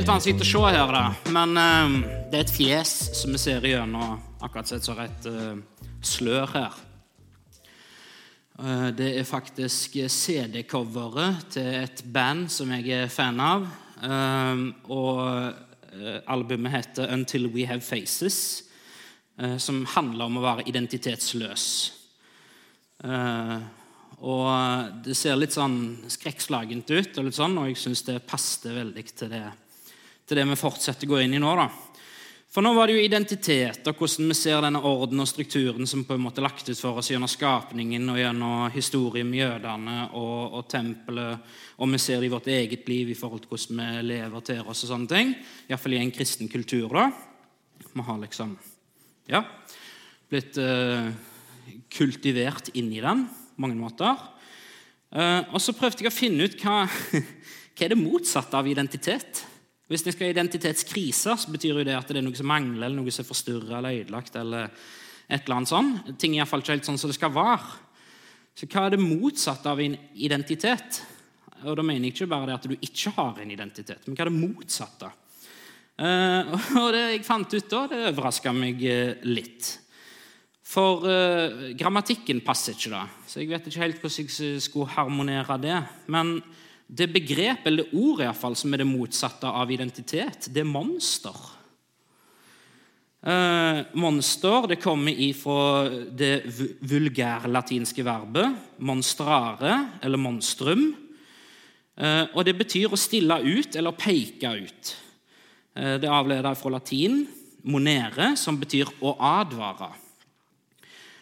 litt vanskelig å se her, da. Men uh, det er et fjes som vi ser igjennom akkurat sett som et uh, slør her. Uh, det er faktisk CD-coveret til et band som jeg er fan av. Eh, og eh, albumet heter 'Until We Have Faces', eh, som handler om å være identitetsløs. Eh, og det ser litt sånn skrekkslagent ut, og, sånn, og jeg syns det passet veldig til det, til det vi fortsetter å gå inn i nå. da. For nå var det jo identitet og hvordan vi ser denne orden og strukturen som på en måte lagt ut for oss gjennom skapningen og gjennom historien med jødene og, og tempelet, og vi ser det i vårt eget liv i forhold til hvordan vi lever til oss og sånne ting. Iallfall i en kristen kultur, da. Vi har liksom ja, blitt eh, kultivert inn i den på mange måter. Eh, og så prøvde jeg å finne ut hva, hva er det motsatte av identitet. Hvis jeg skal ha identitetskrise, så betyr jo det at det er noe som mangler, eller noe som er forstyrra eller ødelagt. eller et eller annet sånt. Ting er iallfall ikke helt sånn som det skal være. Så hva er det motsatte av en identitet? Og Da mener jeg ikke bare det at du ikke har en identitet, men hva er det motsatte? Uh, og det jeg fant ut da, det overraska meg uh, litt. For uh, grammatikken passer ikke, da. Så jeg vet ikke helt hvordan jeg skulle harmonere det. Men det begrep, eller det ord i hvert fall, som er det motsatte av identitet, det er monster. Eh, monster det kommer ifra det vulgærlatinske verbet monstrare, eller monstrum. Eh, og det betyr å stille ut eller peke ut. Eh, det avleder fra latin monere, som betyr å advare.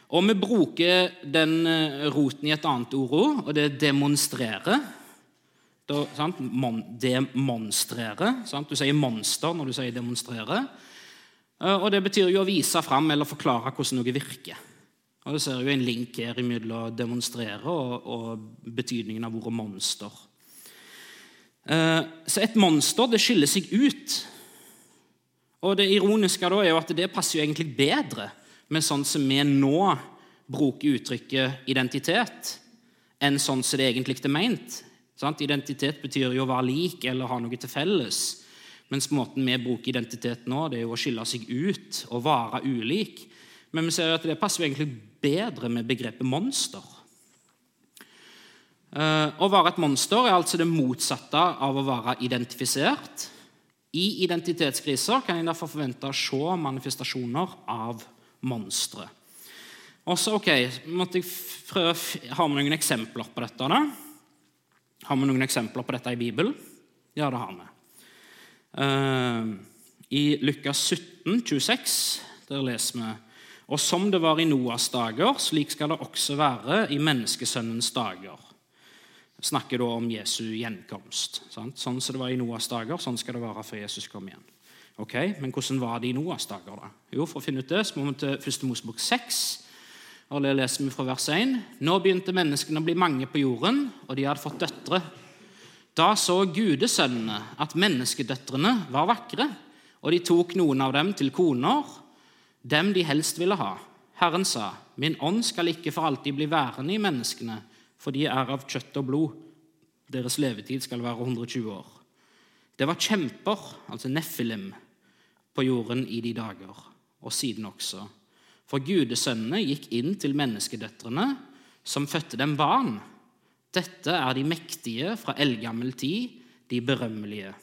Og vi bruker den roten i et annet ord, og det er demonstrere. Da? Mon, demonstrere. Sant? Du sier monster når du sier demonstrere. Og Det betyr jo å vise fram eller forklare hvordan noe virker. Og Du ser jo en link her mellom demonstrere og, og betydningen av ordet monster. Så et monster det skiller seg ut. Og Det ironiske da er jo at det passer jo egentlig bedre med sånn som vi nå bruker uttrykket identitet, enn sånn som det egentlig er ment. Sant? Identitet betyr jo å være lik eller ha noe til felles. Mens måten vi bruker identitet nå, det er jo å skille seg ut og være ulik. Men vi ser at det passer jo egentlig bedre med begrepet monster. Å være et monster er altså det motsatte av å være identifisert. I identitetskriser kan en derfor forvente å se manifestasjoner av monstre. Også, ok, måtte jeg prøve, Har vi noen eksempler på dette? da? Har vi noen eksempler på dette i Bibelen? Ja, det har vi. Uh, I Lukas 17, 26, der leser vi Og som det var i Noas dager, slik skal det også være i menneskesønnens dager. Snakker da om Jesu gjenkomst. Sant? Sånn som det var i Noas dager, sånn skal det være før Jesus kommer igjen. Ok, Men hvordan var det i Noas dager? da? Jo, For å finne ut det så må vi til 1. Mosebok 6. Og det leser vi fra vers 1. Nå begynte menneskene å bli mange på jorden, og de hadde fått døtre. Da så gudesønnene at menneskedøtrene var vakre, og de tok noen av dem til koner, dem de helst ville ha. Herren sa, Min ånd skal ikke for alltid bli værende i menneskene, for de er av kjøtt og blod. Deres levetid skal være 120 år. Det var kjemper, altså nefilim, på jorden i de dager, og siden også. For gudesønnene gikk inn til menneskedøtrene, som fødte dem barn. Dette er de mektige fra eldgammel tid, de berømmelige.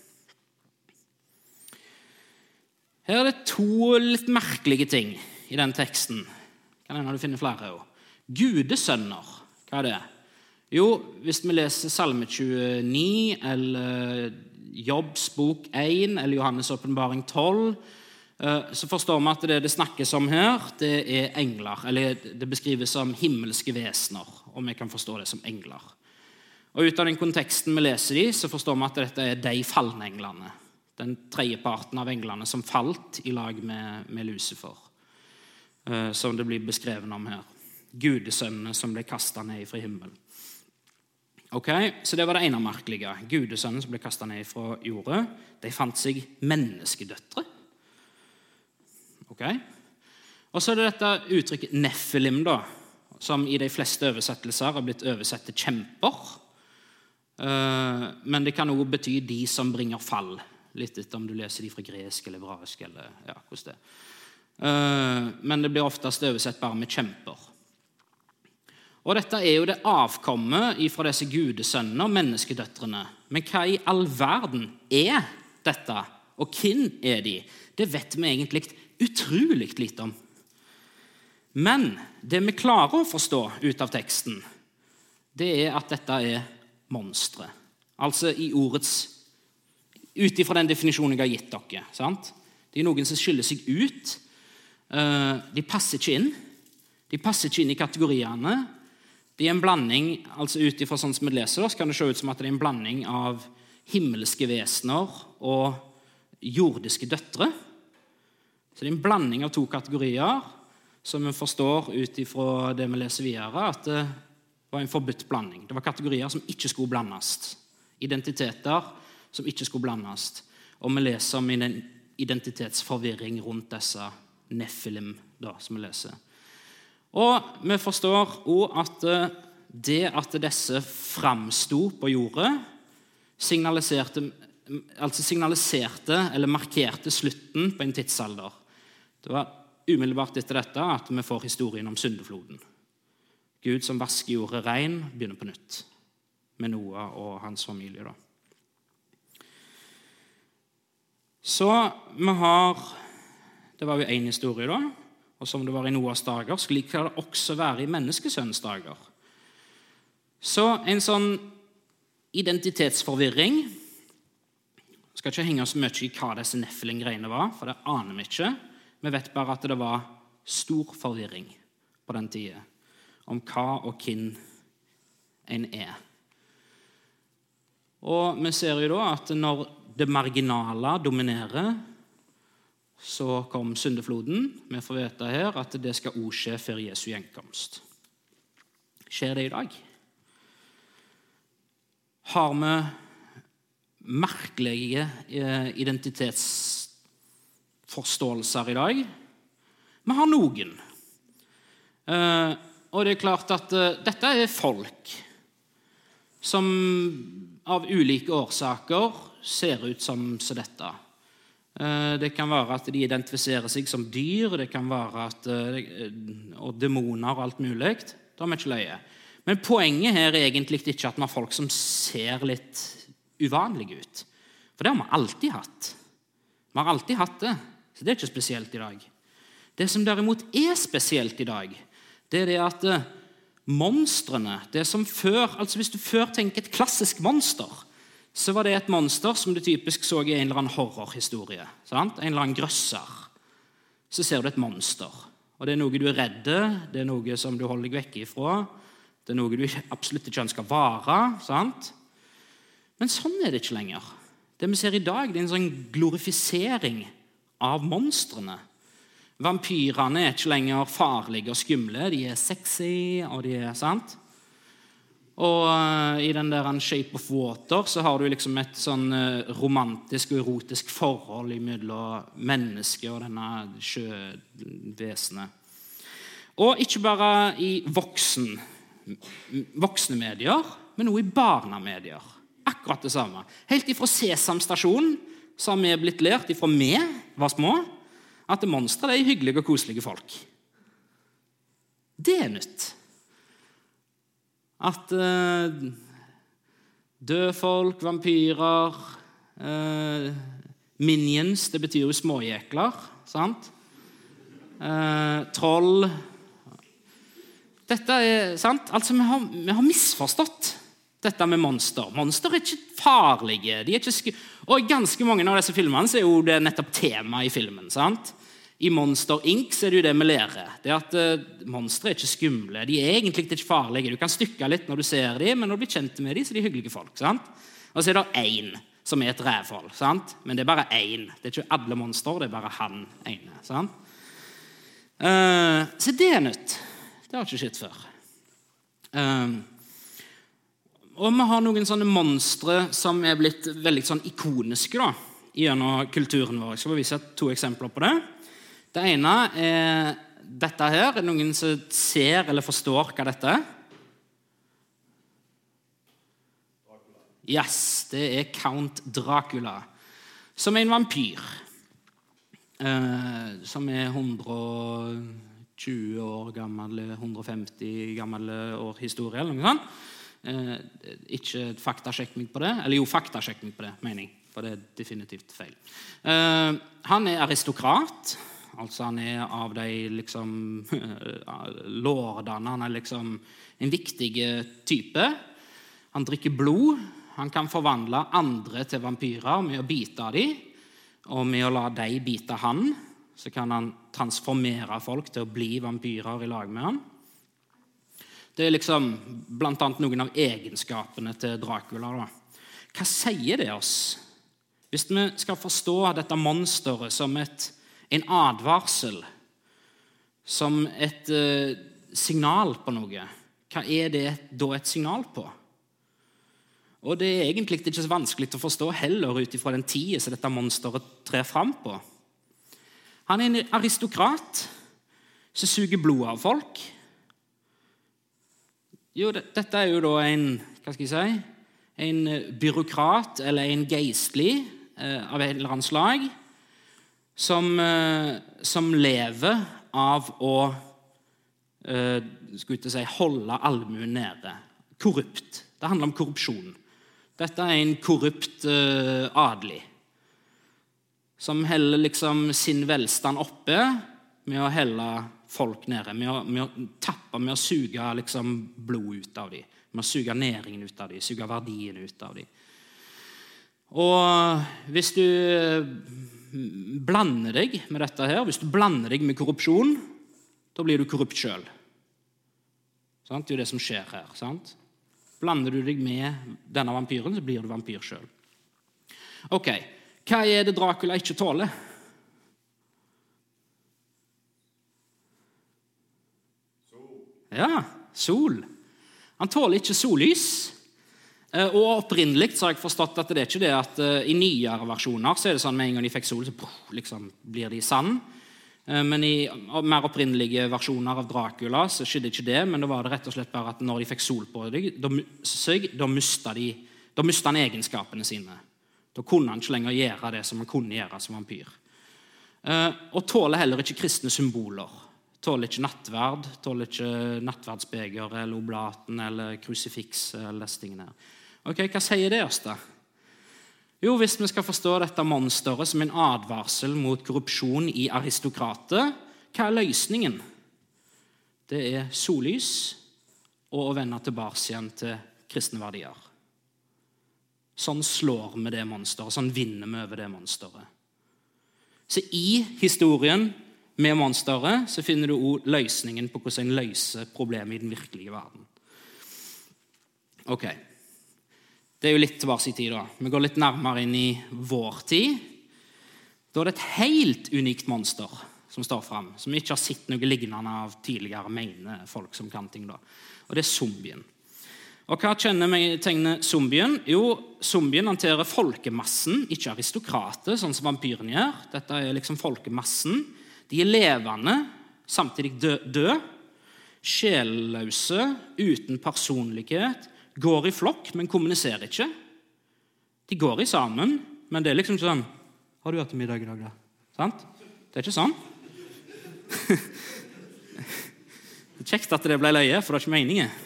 Her er det to litt merkelige ting i den teksten. Kan hende du finner flere. Også. Gudesønner, hva er det? Jo, hvis vi leser Salme 29 eller Jobbs bok 1 eller Johannes' åpenbaring 12, så forstår vi at det det snakkes om her, det er engler. Eller det beskrives som himmelske vesener, og vi kan forstå det som engler. Og Ut av den konteksten vi leser i, så forstår vi at dette er de falne englene. Den tredjeparten av englene som falt i lag med, med Lucifer. Som det blir beskrevet om her. Gudesønnene som ble kasta ned fra himmelen. Ok, Så det var det ene merkelige. Gudesønnen som ble kasta ned fra jordet. De fant seg menneskedøtre. Ok? Og så er det dette uttrykket nefilim, da, som i de fleste oversettelser har blitt oversett til kjemper. Men det kan òg bety de som bringer fall. Litt etter om du leser de fra gresk eller hebraisk. eller ja, hvordan det er. Men det blir oftest oversett bare med 'kjemper'. Og Dette er jo det avkommet fra disse gudesønnene og menneskedøtrene. Men hva i all verden er dette, og hvem er de? Det vet vi egentlig utrolig lite om. Men det vi klarer å forstå ut av teksten, det er at dette er monstre. Altså i ordets Ut ifra den definisjonen jeg har gitt dere. Sant? Det er noen som skiller seg ut. Eh, de passer ikke inn. De passer ikke inn i kategoriene. De er en blanding, altså Ut ifra sånn som vi leser, så kan det se ut som at det er en blanding av himmelske vesener og jordiske døtre. Så det er en blanding av to kategorier som vi forstår ut ifra det vi leser videre, at det var en forbudt blanding. Det var kategorier som ikke skulle blandes. Identiteter som ikke skulle blandes. Og vi leser om en identitetsforvirring rundt disse nefilim, da, som vi leser. Og vi forstår òg at eh, det at disse framsto på jordet, signaliserte, altså signaliserte eller markerte slutten på en tidsalder. Det var umiddelbart etter dette at vi får historien om syndefloden. Gud som vasker jordet rein, begynner på nytt med Noah og hans familie. da. Så vi har Det var jo én historie, da. Og som det var i Noas dager, slik skal det også være i menneskesønnens dager. Så en sånn identitetsforvirring skal ikke henge så mye i hva disse Neffeling-greiene var, for det aner vi ikke. Vi vet bare at det var stor forvirring på den tida om hva og hvem en er. Og vi ser jo da at når det marginale dominerer, så kom syndefloden. Vi får vite her at det skal òg skje før Jesu gjenkomst. Skjer det i dag? Har vi merkelige eh, identitetsforståelser i dag? Vi har noen. Eh, og det er klart at eh, dette er folk som av ulike årsaker ser ut som, dette. Eh, det kan være at de identifiserer seg som dyr, det kan være at, og demoner og alt mulig. Da har vi ikke løye. Men poenget her er egentlig ikke at vi har folk som ser litt uvanlige ut. For det har vi alltid hatt. Vi har alltid hatt det, så det er ikke spesielt i dag. Det som derimot er spesielt i dag, det er det at eh, monstrene det som før, altså Hvis du før tenker et klassisk monster, så var det et monster som du typisk så i en eller annen horrorhistorie. Sant? En eller annen grøsser. Så ser du et monster. Og Det er noe du er redd det er noe som du holder deg vekk ifra. Det er noe du absolutt ikke ønsker vare. Sant? Men sånn er det ikke lenger. Det vi ser i dag, det er en sånn glorifisering av monstrene. Vampyrene er ikke lenger farlige og skumle. De er sexy, og de er sant? Og uh, i den der Shape of Water så har du liksom et sånn uh, romantisk og erotisk forhold mellom mennesket og denne sjøvesenet. Og ikke bare i voksen, voksne medier, men også i barnemedier. Akkurat det samme. Helt ifra Sesam stasjon så har vi blitt lært ifra vi var små, at monstre er hyggelige og koselige folk. Det er nytt. At uh, døde folk, vampyrer uh, Minions, det betyr jo småjekler. sant? Uh, troll Dette er sant? Altså, vi har, vi har, misforstått dette med monster. Monster er ikke farlige. Er ikke og I ganske mange av disse filmene så er jo det nettopp tema i filmen. sant? I Monster Inc. så er det jo det vi lærer. Det at uh, Monstre er ikke skumle. De er egentlig ikke farlige. Du kan stykke litt når du ser dem, men når du blir kjent med dem, så er de hyggelige folk. sant? Og så er det én som er et rævhold. sant? Men det er bare én. Det er ikke alle monstre, det er bare han ene. sant? Uh, så det er nytt. Det har ikke skjedd før. Uh, og vi har noen sånne monstre som er blitt veldig sånn ikoniske da, gjennom kulturen vår. Jeg skal bare vise to eksempler på det. Det ene er dette her. Er det noen som ser eller forstår hva dette er? Yes, det er Count Dracula. som er en vampyr. Eh, som er 120 år gammel, 150 gammel år historie, eller noe sånt. Eh, ikke faktasjekk meg på det. Eller jo, faktasjekk meg på det, mener jeg. For det er definitivt feil. Eh, han er aristokrat. Altså han er av de liksom lordene. Han er liksom en viktig type. Han drikker blod. Han kan forvandle andre til vampyrer med å bite av dem. Og med å la dem bite han, så kan han transformere folk til å bli vampyrer i lag med han. Det er liksom annet noen av egenskapene til Dracula. Da. Hva sier det oss? Hvis vi skal forstå dette monsteret som et, en advarsel, som et eh, signal på noe, hva er det da et signal på? Og det er egentlig ikke så vanskelig å forstå heller ut ifra den tida som dette monsteret trer fram på. Han er en aristokrat som suger blodet av folk. Jo, dette er jo da en hva skal jeg si, en byråkrat eller en geistlig eh, av et eller annet slag som, eh, som lever av å eh, si, holde allmuen nede. Korrupt. Det handler om korrupsjon. Dette er en korrupt eh, adelig som heller liksom sin velstand oppe med å helle folk nede. Med å, med å tappe, med å suge liksom blod ut av dem. Med å suge næringen ut av dem, suge verdien ut av dem. Og hvis du blander deg med dette her, hvis du blander deg med korrupsjon, da blir du korrupt sjøl. Det er jo det som skjer her. sant? Blander du deg med denne vampyren, så blir du vampyr sjøl. Ok, hva er det Dracula ikke tåler? Ja, sol. Han tåler ikke sollys. Eh, og Opprinnelig har jeg forstått at det er ikke det at uh, i nyere versjoner så er det sånn med en gang de fikk sol, så liksom, blir de sand. Eh, men i mer opprinnelige versjoner av Dracula så skjedde ikke det. Men da var det rett og slett bare at når de fikk sol på seg, da mista, da mista han egenskapene sine. Da kunne han ikke lenger gjøre det som han kunne gjøre som vampyr. Eh, og tåler heller ikke kristne symboler. Tåler ikke nattverd, tåler ikke nattverdsbeger eller oblaten eller krusifiks. eller disse tingene. Ok, Hva sier det oss, da? Jo, Hvis vi skal forstå dette monsteret som en advarsel mot korrupsjon i aristokrater, hva er løsningen? Det er sollys og å vende tilbake igjen til kristne verdier. Sånn slår vi det monsteret, sånn vinner vi over det monsteret. Så i historien med monsteret så finner du òg løsningen på hvordan en løser problemet i den virkelige verden. Ok. Det er jo litt tilbake i tid. da. Vi går litt nærmere inn i vår tid. Da er det et helt unikt monster som står fram, som vi ikke har sett noe lignende av tidligere, mener folk som kan ting. da. Og det er zombien. Og Hva kjenner vi tegnet zombien? Jo, Zombien hanterer folkemassen, ikke aristokrater, sånn som vampyren gjør. Dette er liksom folkemassen. De er levende, samtidig døde. Død, sjelløse, uten personlighet, går i flokk, men kommuniserer ikke. De går i sammen, men det er liksom ikke sånn 'Har du hatt middag i dag, da?' Sant? Det er ikke sånn. det er kjekt at det ble løye, for det er ikke meningen.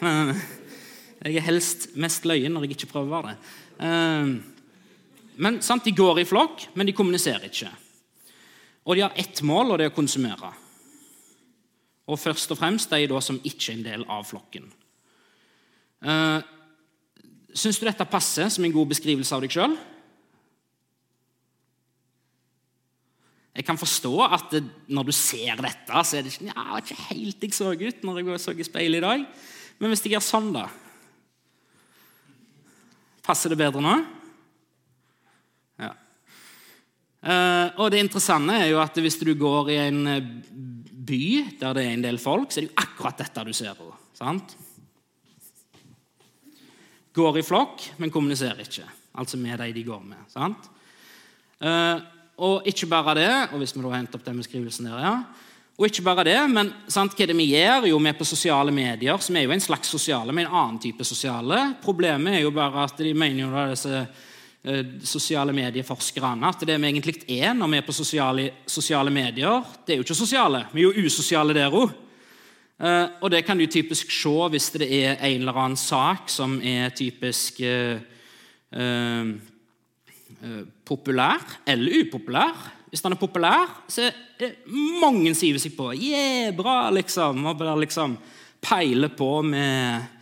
Men jeg er helst mest løye når jeg ikke prøver å være det. Ehm, men sant, De går i flokk, men de kommuniserer ikke. Og de har ett mål, og det er å konsumere. Og først og fremst de da som ikke er en del av flokken. Uh, Syns du dette passer som en god beskrivelse av deg sjøl? Jeg kan forstå at det, når du ser dette, så er det ikke, ja, ikke helt jeg så ut når jeg så i speilet i dag. Men hvis jeg gjør sånn, da Passer det bedre nå? Ja. Uh, og det interessante er jo at hvis du går i en eh, by der det er en del folk, så er det jo akkurat dette du ser sant? går i flokk, men kommuniserer ikke. Altså med de de går med. sant? Uh, og ikke bare det, og hvis vi da henter opp den beskrivelsen der, ja. Og ikke bare det, men sant, hva det vi gjør? Jo, vi er på sosiale medier, som er jo en slags sosiale, men en annen type sosiale. Problemet er jo bare at de mener jo da disse eh, sosiale medieforskerne at det vi egentlig er når vi er på sosiale, sosiale medier, det er jo ikke sosiale. Vi er jo usosiale der òg. Eh, og det kan du typisk se hvis det er en eller annen sak som er typisk eh, eh, eh populær eller upopulær. Hvis den er populær, så er det mange som hiver seg på. Yeah, bra, liksom. Og bare liksom peiler på med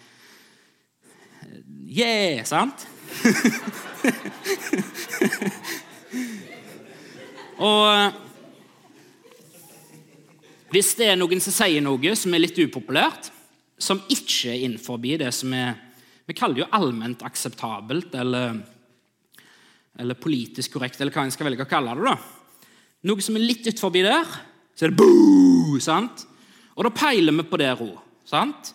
Yeah, sant? og eh, hvis det er noen som sier noe som er litt upopulært, som ikke er innenfor det som er Vi kaller det jo allment akseptabelt eller, eller politisk korrekt, eller hva en skal velge å kalle det. da. Noe som er litt utenfor der, så er det boo! sant? Og da peiler vi på det ro. sant?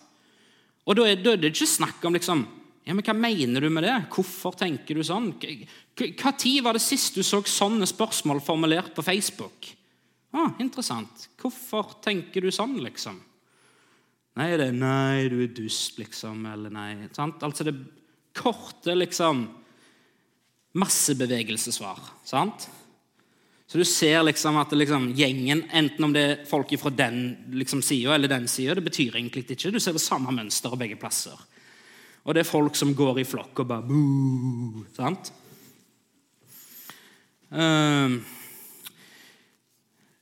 Og da er, da er det ikke snakk om liksom ja, men Hva mener du med det? Hvorfor tenker du sånn? Hva tid var det sist du så sånne spørsmål formulert på Facebook? Ah, interessant. Hvorfor tenker du sånn, liksom? Nei, det er 'nei, du er dust', liksom. Eller nei. Sant? Altså det korte, liksom Massebevegelsessvar. Sant? Så du ser liksom at liksom, gjengen, enten om det er folk fra den liksom, sida eller den sida, det betyr egentlig ikke. Du ser det samme mønsteret begge plasser. Og det er folk som går i flokk og bare Boo! Sant? Uh,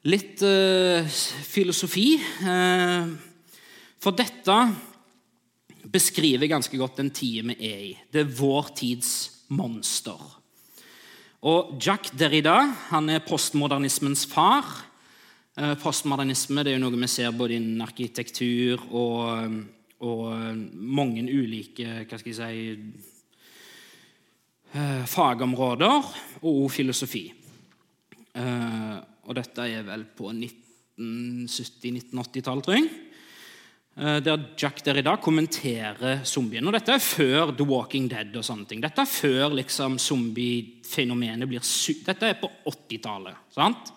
litt uh, filosofi. Uh, for dette beskriver ganske godt den tida vi er i. Det er vår tids monster. Og Jack Derrida han er postmodernismens far. Eh, postmodernisme det er jo noe vi ser både innen arkitektur og, og mange ulike hva skal jeg si, eh, fagområder, og filosofi. Eh, og dette er vel på 1970-1980-tallet, tror jeg. Der Jack der i dag kommenterer zombien. Og dette er før The Walking Dead. og sånne ting. Dette er før liksom, zombiefenomenet blir Dette er på 80-tallet. sant?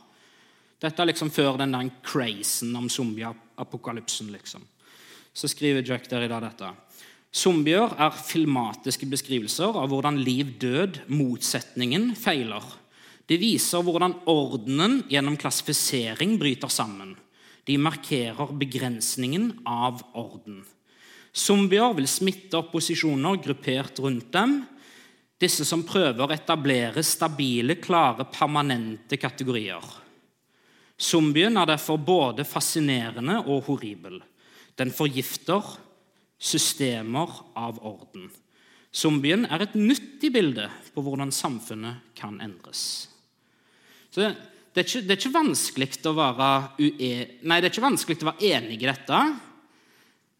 Dette er liksom før den der crazen om zombieapokalypsen. liksom. Så skriver Jack Derrida dette. Zombier er filmatiske beskrivelser av hvordan liv-død, motsetningen, feiler. De viser hvordan ordenen gjennom klassifisering bryter sammen. De markerer begrensningen av orden. Zombier vil smitte opposisjoner gruppert rundt dem. Disse som prøver å etablere stabile, klare, permanente kategorier. Zombien er derfor både fascinerende og horribel. Den forgifter systemer av orden. Zombien er et nyttig bilde på hvordan samfunnet kan endres. Så det er, ikke, ikke vanskelig å være. Enig i dette.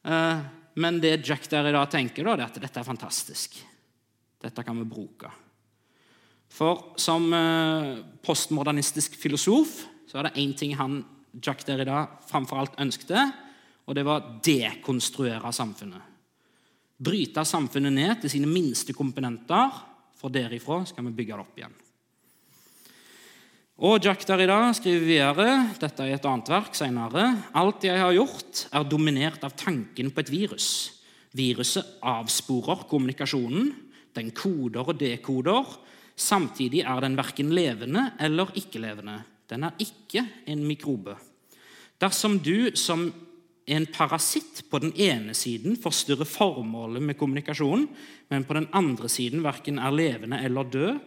Uh, men det Jack der i dag tenker, er at dette er fantastisk. Dette kan vi bruke. For som uh, postmodernistisk filosof så er det én ting han Jack der i dag framfor alt ønskte, og det var dekonstruere samfunnet. Bryte samfunnet ned til sine minste komponenter, for derifra skal vi bygge det opp igjen. Og Jack Derrida skriver videre dette er et annet verk senere, alt jeg har gjort, er dominert av tanken på et virus. Viruset avsporer kommunikasjonen, den koder og dekoder. Samtidig er den verken levende eller ikke-levende. Den er ikke en mikrobe. Dersom du som en parasitt på den ene siden forstyrrer formålet med kommunikasjonen, men på den andre siden verken er levende eller død,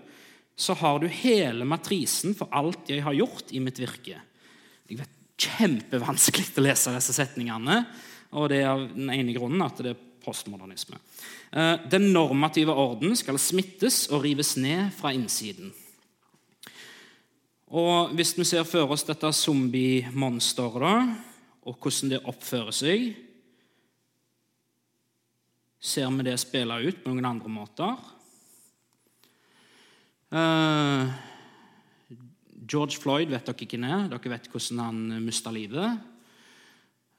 så har du hele matrisen for alt jeg har gjort i mitt virke. Det er Kjempevanskelig å lese disse setningene, og det er av den ene grunnen at det er postmodernisme. Eh, den normative orden skal smittes og rives ned fra innsiden. Og Hvis vi ser for oss dette zombie-monsteret og hvordan det oppfører seg, ser vi det spille ut på noen andre måter. Uh, George Floyd vet dere hvem er. Dere vet hvordan han mista livet.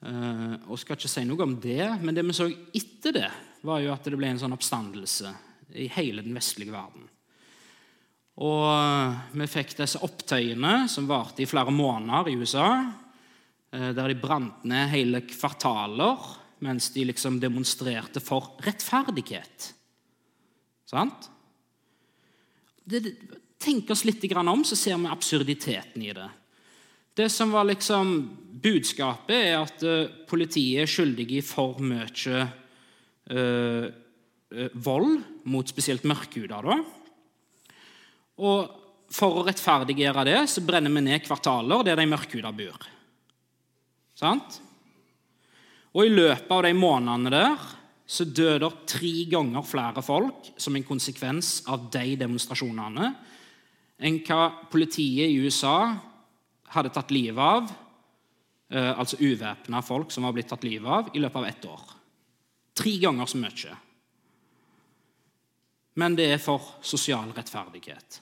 Uh, og skal ikke si noe om det, men det vi så etter det, var jo at det ble en sånn oppstandelse i hele den vestlige verden. Og uh, vi fikk disse opptøyene som varte i flere måneder i USA, der de brant ned hele kvartaler mens de liksom demonstrerte for rettferdighet. Sant? det, Tenk oss litt om, så ser vi absurditeten i det. Det som var liksom budskapet, er at uh, politiet er skyldige i for mye uh, vold mot spesielt mørkhuda. Og for å rettferdiggjøre det så brenner vi ned kvartaler der de mørkhuda bor. Sant? Og i løpet av de månedene der så døde tre ganger flere folk som en konsekvens av de demonstrasjonene enn hva politiet i USA hadde tatt livet av, eh, altså uvæpna folk som var blitt tatt livet av, i løpet av ett år. Tre ganger så mye. Men det er for sosial rettferdighet.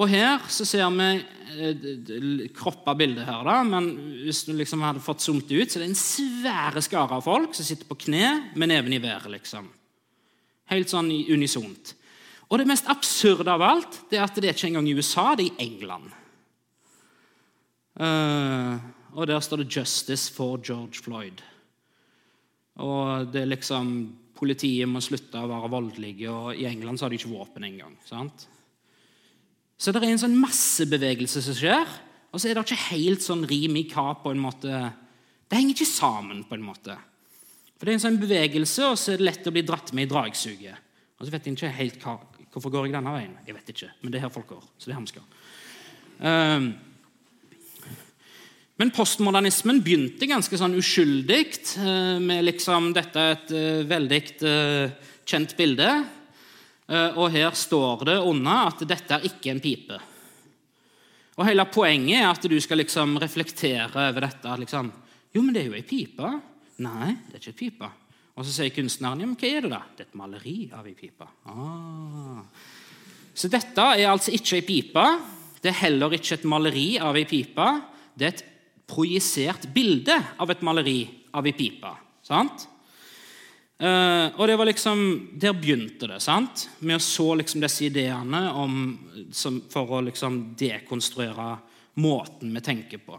Og her så ser vi eh, kroppa bildet her, da, men hvis du liksom hadde fått zoomet ut, så er det en svære skare av folk som sitter på kne med neven i været. liksom. Helt sånn unisont. Og det mest absurde av alt det er at det er ikke engang i USA, det er i England. Uh, og der står det 'Justice for George Floyd'. Og det er liksom Politiet må slutte å være voldelige, og i England så har de ikke våpen engang. sant? Så det er en sånn massebevegelse som skjer, og så er det ikke helt sånn rim i hva på en måte Det henger ikke sammen, på en måte. For Det er en sånn bevegelse, og så er det lett å bli dratt med i dragsuget. Og så vet jeg ikke helt hva, Hvorfor går jeg denne veien? Jeg vet ikke, men det er her folk går. så det er her vi skal. Um, men postmodernismen begynte ganske sånn uskyldig uh, med liksom dette et uh, veldig uh, kjent bilde Eh, og her står det unna at dette er ikke en pipe. Og Hele poenget er at du skal liksom reflektere over dette. Liksom, jo, men det er jo ei pipe. Nei, det er ikke ei pipe. Og så sier kunstneren ja, men hva er det da? Det er et maleri av ei pipe. Ah. Så dette er altså ikke ei pipe. Det er heller ikke et maleri av ei pipe. Det er et projisert bilde av et maleri av ei pipe. Sant? Uh, og det var liksom, Der begynte det, sant? med å så liksom disse ideene om, som, for å liksom dekonstruere måten vi tenker på.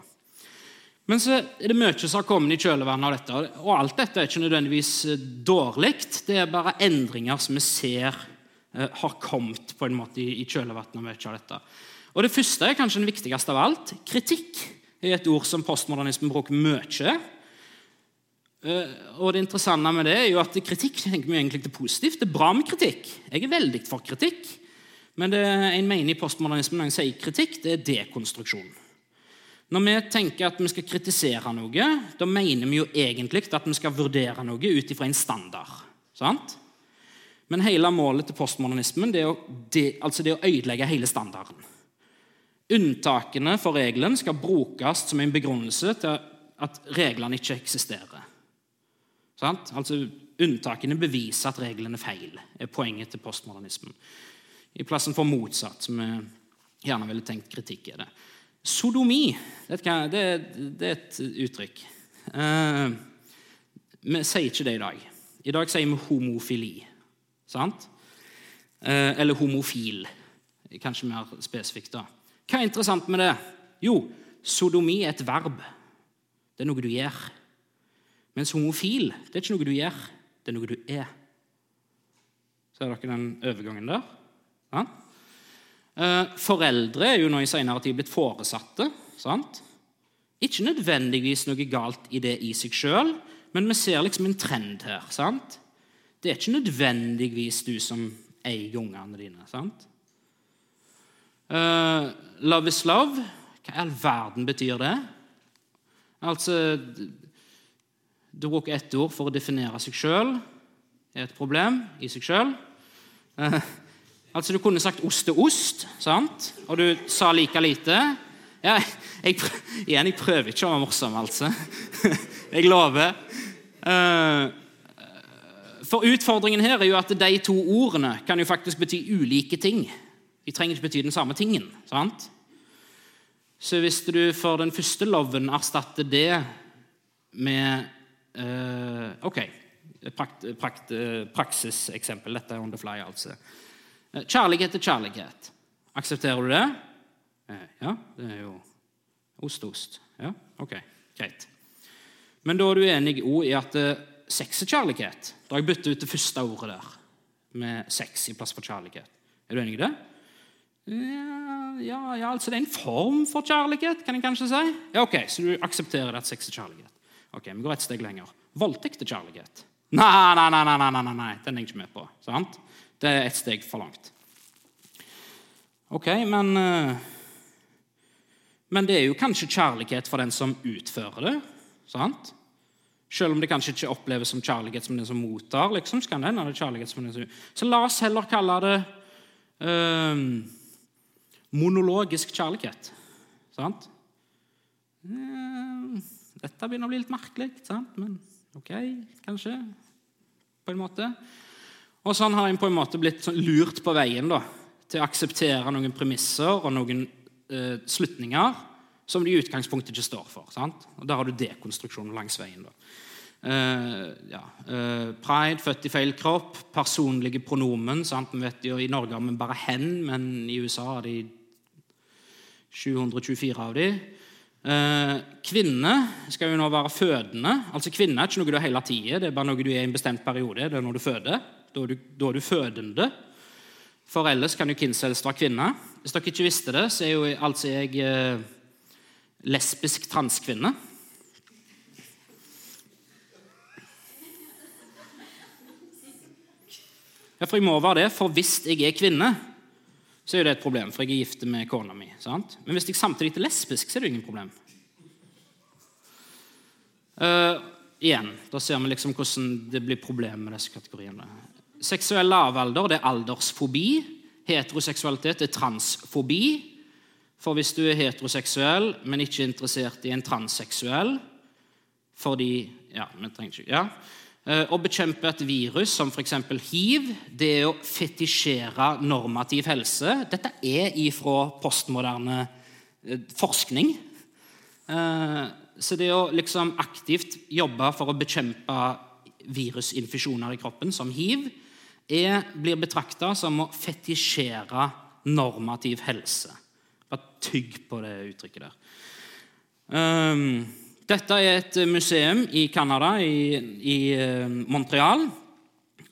Men så er det mye som har kommet i kjølvannet av dette. Og alt dette er ikke nødvendigvis eh, dårlig. Det er bare endringer som vi ser uh, har kommet på en måte i, i kjølvannet av dette. Og Det første er kanskje den viktigste av alt. Kritikk er et ord som postmodernismen bruker mye. Eh, og det interessante med det er jo at kritikk tenker vi egentlig til positivt. Det er bra med kritikk. Jeg er veldig for kritikk. Men det en mener i postmodernismen når en sier kritikk, det er dekonstruksjon. Når vi tenker at vi skal kritisere noe, da mener vi jo egentlig at vi skal vurdere noe ut ifra en standard. Sant? Men hele målet til postmodernismen det er, å, det, altså det er å ødelegge hele standarden. Unntakene for regelen skal brukes som en begrunnelse til at reglene ikke eksisterer. Sant? Altså, Unntakene beviser at reglene er feil, er poenget til postmodernismen. I plassen for motsatt, som vi gjerne ville tenkt kritikk er det. Sodomi det er, et uttrykk. Uh, vi sier ikke det i dag. I dag sier vi homofili. Sant? Uh, eller homofil. Kanskje mer spesifikt. da. Hva er interessant med det? Jo, sodomi er et verb. Det er noe du gjør. Mens homofil det er ikke noe du gjør, det er noe du er. Ser dere den overgangen der? Ja? Eh, foreldre er jo nå i senere tid blitt foresatte. sant? Ikke nødvendigvis noe galt i det i seg sjøl, men vi ser liksom en trend her. sant? Det er ikke nødvendigvis du som eier ungene dine. sant? Uh, love is love. Hva i all verden betyr det? Altså, du bruker ett ord for å definere seg sjøl. er et problem i seg sjøl. Eh, altså, du kunne sagt ost er ost, sant? og du sa like lite. Ja, jeg, igjen, jeg prøver ikke å være morsom, altså. jeg lover. Eh, for utfordringen her er jo at de to ordene kan jo faktisk bety ulike ting. De trenger ikke bety den samme tingen. sant? Så hvis du for den første loven erstatter det med ok, prakt, prakt, praksiseksempel. Dette er on the fly, altså. Uh, kjærlighet er kjærlighet. Aksepterer du det? Ja, det er jo ost ost. Ja, ok, greit. Men da er du enig i at sex er kjærlighet. Da har jeg byttet ut det første ordet der med sex i plass for kjærlighet. Er du enig i det? Ja, ja, ja, altså det er en form for kjærlighet, kan jeg kanskje si. Ja, ok, Så du aksepterer at sex er kjærlighet? Ok, Vi går et steg lenger. Voldtekt er kjærlighet. Nei, nei, nei, nei, nei, nei, nei, den er jeg ikke med på. sant? Det er et steg for langt. Ok, men eh, Men det er jo kanskje kjærlighet for den som utfører det. sant? Selv om det kanskje ikke oppleves som kjærlighet som den som mottar. liksom, så kan det kjærlighet som den som... Så la oss heller kalle det øh, monologisk kjærlighet. Sant? Eh, dette begynner å bli litt merkelig, sant? men ok, kanskje. På en måte. Og sånn har en på en måte blitt sånn lurt på veien da, til å akseptere noen premisser og noen eh, slutninger som de i utgangspunktet ikke står for. Sant? Og Der har du dekonstruksjonen langs veien. da. Uh, ja. uh, pride, født i feil kropp, personlige pronomen. Vi vet jo, I Norge har vi bare 'hen', men i USA har de 724 av dem. Uh, kvinne skal jo nå være fødende. Altså Kvinne er ikke noe du er hele tida, det er bare noe du er i en bestemt periode. Det er når du føder. Da er du, da er du fødende. For ellers kan jo helst være kvinne. Hvis dere ikke visste det, så er jo altså jeg lesbisk transkvinne. Ja, for jeg må være det, for hvis jeg er kvinne, så er det et problem, for jeg er gift med kona mi. Sant? Men hvis jeg samtidig er lesbisk, så er det ingen problem. Uh, igjen, da ser vi liksom hvordan det blir problem med disse kategoriene. Seksuell lavalder det er aldersfobi. Heteroseksualitet er transfobi. For hvis du er heteroseksuell, men ikke interessert i en transseksuell fordi ja, vi trenger ikke, ja, å bekjempe et virus som f.eks. hiv, det er å fetisjere normativ helse. Dette er ifra postmoderne eh, forskning. Eh, så det å liksom aktivt jobbe for å bekjempe virusinfeksjoner i kroppen, som hiv, er, blir betrakta som å fetisjere normativ helse. Bare tygg på det uttrykket der. Um, dette er et museum i Canada, i, i eh, Montreal,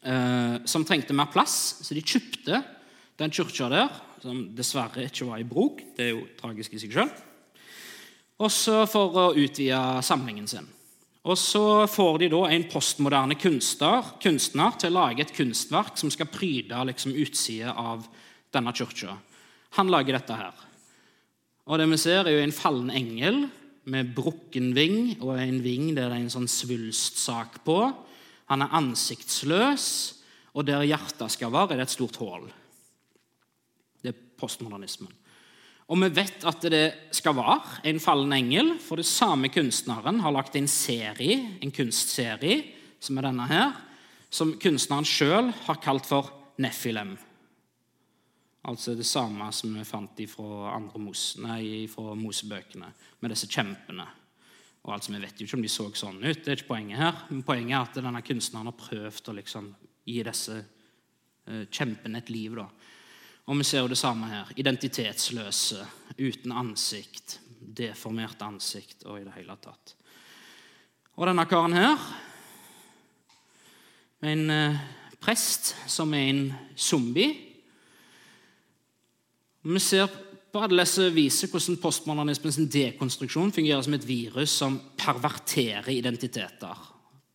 eh, som trengte mer plass, så de kjøpte den kirka der, som dessverre ikke var i bruk. Det er jo tragisk i seg sjøl. Også for å utvide samlingen sin. Og så får de da en postmoderne kunstner, kunstner til å lage et kunstverk som skal pryde liksom, utsida av denne kirka. Han lager dette her. Og det vi ser, er jo en fallen engel med brukken ving og en ving der det er en sånn svulstsak på. Han er ansiktsløs, og der hjertet skal være, er det et stort hull. Det er postmodernismen. Og vi vet at det skal være en fallen engel, for det samme kunstneren har lagt en serie, en kunstserie, som er denne her, som kunstneren sjøl har kalt for Nefilem. Altså det samme som vi fant fra, mos, nei, fra Mosebøkene, med disse kjempene. Og altså, Vi vet jo ikke om de så sånn ut, det er ikke poenget her. Men poenget er at denne kunstneren har prøvd å liksom gi disse uh, kjempene et liv. da. Og vi ser jo det samme her. Identitetsløse, uten ansikt, deformert ansikt og i det hele tatt. Og denne karen her, en uh, prest som er en zombie vi ser på alle disse viser hvordan postmodernismens dekonstruksjon fungerer som et virus som perverterer identiteter.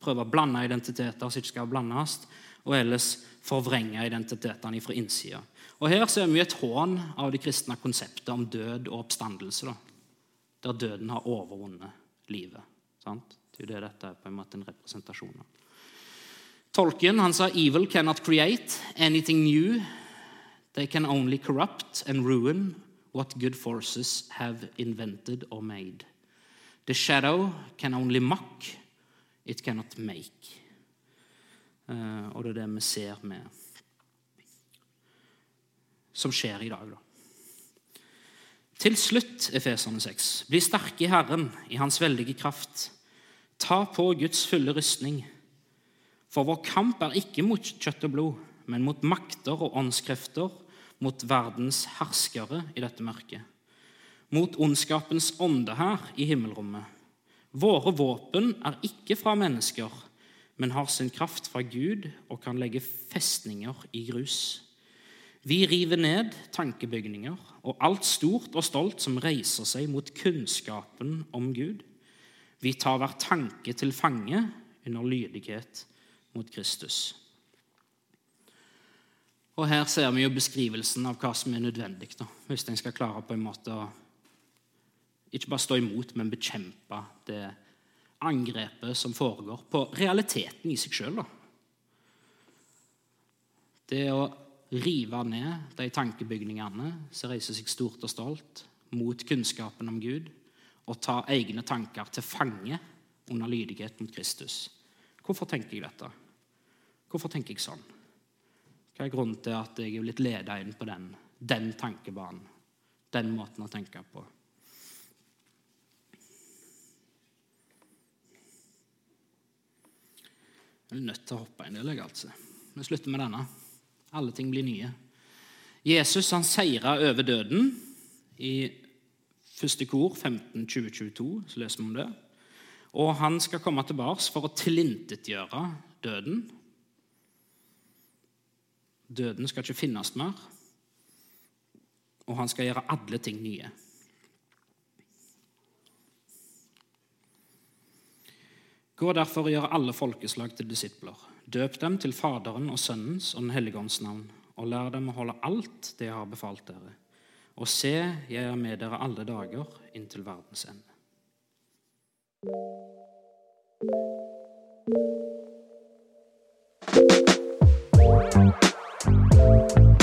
Prøver å blande identiteter som ikke skal blandes, og ellers forvrenge identitetene fra innsida. Og Her ser vi et hån av det kristne konseptet om død og oppstandelse. Da. Der døden har overvunnet livet. Sant? Det er jo det dette er på en måte en representasjon av. Tolken han sa 'evil cannot create anything new'. They can only corrupt and ruin what good forces have invented or made. The shadow can only mock, it cannot make. Uh, og det er det vi ser med Som skjer i dag, da. Til slutt, Efeserne 6, bli sterke i Herren, i Hans veldige kraft. Ta på Guds fulle rustning. For vår kamp er ikke mot kjøtt og blod, men mot makter og åndskrefter mot verdens herskere i dette mørket. Mot ondskapens ånde her i himmelrommet. Våre våpen er ikke fra mennesker, men har sin kraft fra Gud og kan legge festninger i grus. Vi river ned tankebygninger og alt stort og stolt som reiser seg mot kunnskapen om Gud. Vi tar hver tanke til fange under lydighet mot Kristus. Og Her ser vi jo beskrivelsen av hva som er nødvendig da, hvis en skal klare på en måte å ikke bare stå imot, men bekjempe det angrepet som foregår på realiteten i seg sjøl. Det å rive ned de tankebygningene som reiser seg stort og stolt mot kunnskapen om Gud, og ta egne tanker til fange under lydighet mot Kristus. Hvorfor tenker jeg dette? Hvorfor tenker jeg sånn? Hva er grunnen til at jeg er blitt leda inn på den, den tankebanen, den måten å tenke på? Jeg er nødt til å hoppe en del, jeg, altså. Vi slutter med denne. Alle ting blir nye. Jesus han seira over døden. I første kor 15, 2022 så leser vi om det. Og han skal komme tilbake for å tilintetgjøre døden. Døden skal ikke finnes mer, og han skal gjøre alle ting nye. Gå derfor og gjør alle folkeslag til disipler. Døp dem til Faderen og Sønnens og Den hellige ånds navn, og lær dem å holde alt det jeg har befalt dere. Og se, jeg er med dere alle dager inntil verdens ende. thank you Thank you.